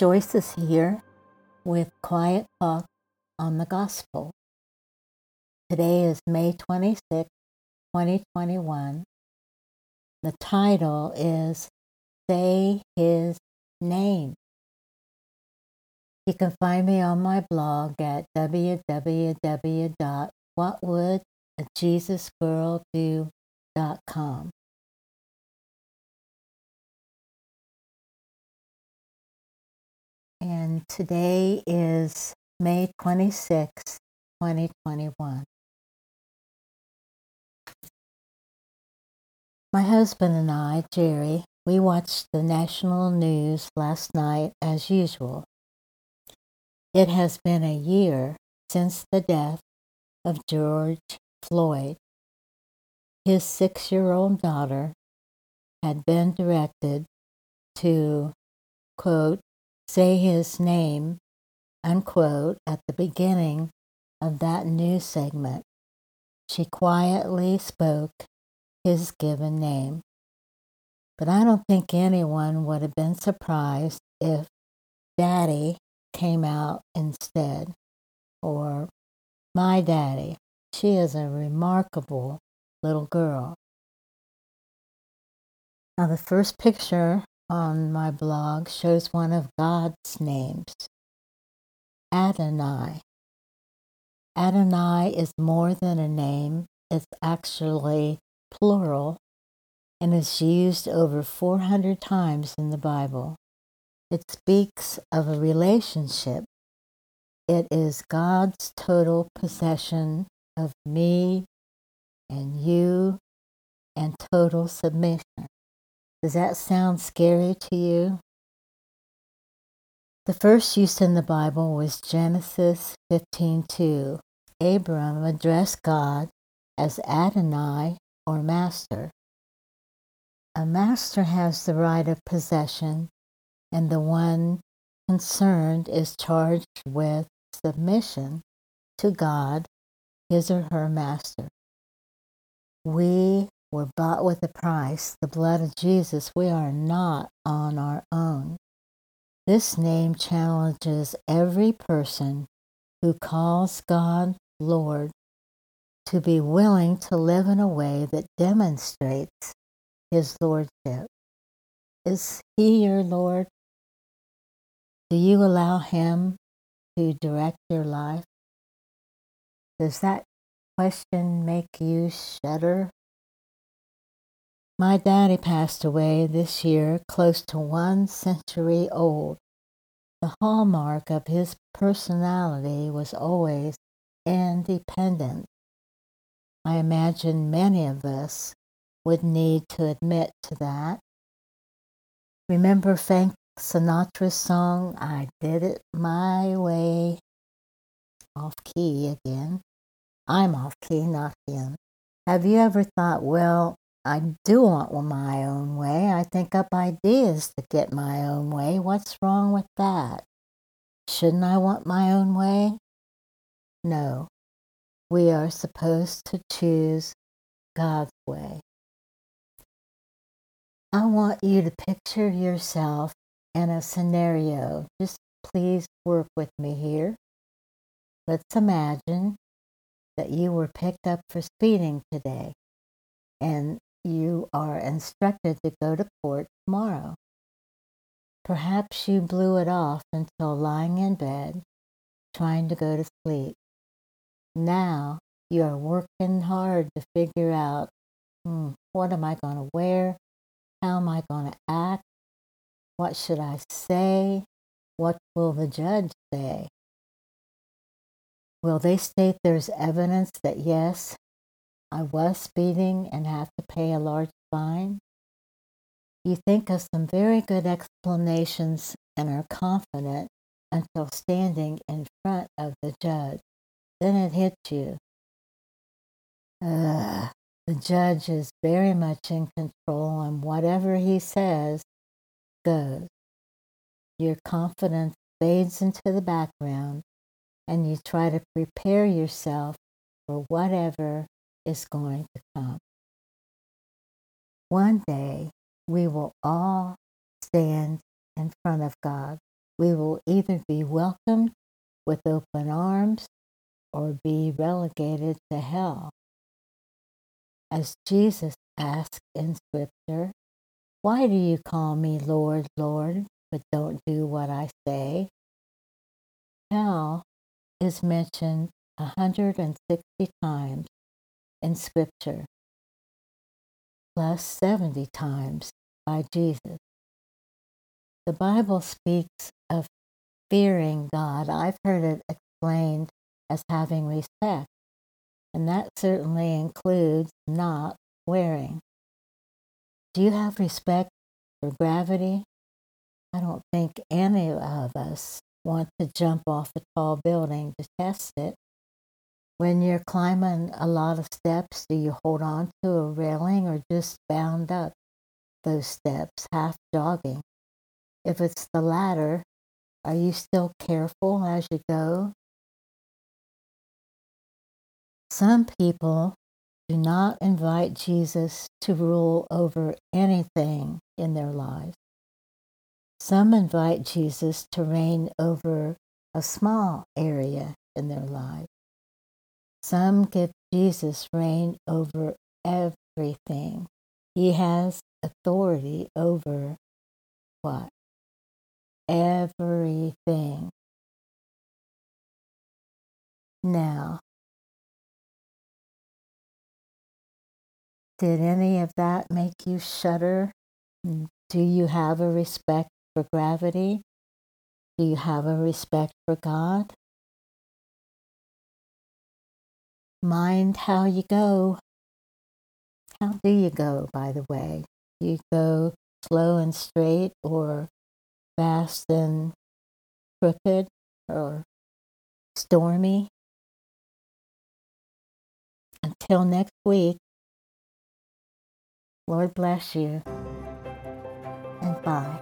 Joyce is here with Quiet Talk on the Gospel. Today is May 26, 2021. The title is Say His Name. You can find me on my blog at www.whatwouldjesusgirldo.com. And today is May 26, 2021. My husband and I, Jerry, we watched the national news last night as usual. It has been a year since the death of George Floyd. His six year old daughter had been directed to, quote, say his name, unquote, at the beginning of that news segment. She quietly spoke his given name. But I don't think anyone would have been surprised if Daddy came out instead, or my daddy. She is a remarkable little girl. Now, the first picture on my blog shows one of God's names, Adonai. Adonai is more than a name, it's actually plural and is used over 400 times in the Bible. It speaks of a relationship. It is God's total possession of me and you and total submission. Does that sound scary to you? The first use in the Bible was Genesis 15:2. Abram addressed God as Adonai or master. A master has the right of possession and the one concerned is charged with submission to God, his or her master. We were bought with a price, the blood of Jesus. We are not on our own. This name challenges every person who calls God Lord to be willing to live in a way that demonstrates his lordship. Is he your Lord? Do you allow Him to direct your life? Does that question make you shudder? My daddy passed away this year, close to one century old. The hallmark of his personality was always independence. I imagine many of us would need to admit to that. Remember Frank Sinatra's song, I Did It My Way. Off key again. I'm off key, not him. Have you ever thought, well, I do want my own way. I think up ideas to get my own way. What's wrong with that? Shouldn't I want my own way? No. We are supposed to choose God's way. I want you to picture yourself in a scenario. Just please work with me here. Let's imagine that you were picked up for speeding today and you are instructed to go to court tomorrow. Perhaps you blew it off until lying in bed, trying to go to sleep. Now you are working hard to figure out hmm, what am I going to wear? How am I going to act? What should I say? What will the judge say? Will they state there's evidence that yes, I was speeding and have to pay a large fine? You think of some very good explanations and are confident until standing in front of the judge. Then it hits you. Ugh, the judge is very much in control, and whatever he says goes. Your confidence fades into the background, and you try to prepare yourself for whatever is going to come. One day, we will all stand in front of God. we will either be welcomed with open arms or be relegated to hell. As Jesus asked in Scripture, Why do you call me Lord, Lord, but don't do what I say? Hell is mentioned 160 times in Scripture, plus 70 times by Jesus. The Bible speaks of fearing God. I've heard it explained as having respect, and that certainly includes not wearing. Do you have respect for gravity? I don't think any of us want to jump off a tall building to test it. When you're climbing a lot of steps, do you hold on to a railing or just bound up those steps, half jogging? If it's the latter, are you still careful as you go? Some people do not invite Jesus to rule over anything in their lives. Some invite Jesus to reign over a small area in their life. Some give Jesus reign over everything. He has authority over what? everything. Now, did any of that make you shudder? Mm, do you have a respect for gravity? Do you have a respect for God? Mind how you go. How do you go, by the way? You go slow and straight or fast and crooked or stormy. Until next week, Lord bless you and bye.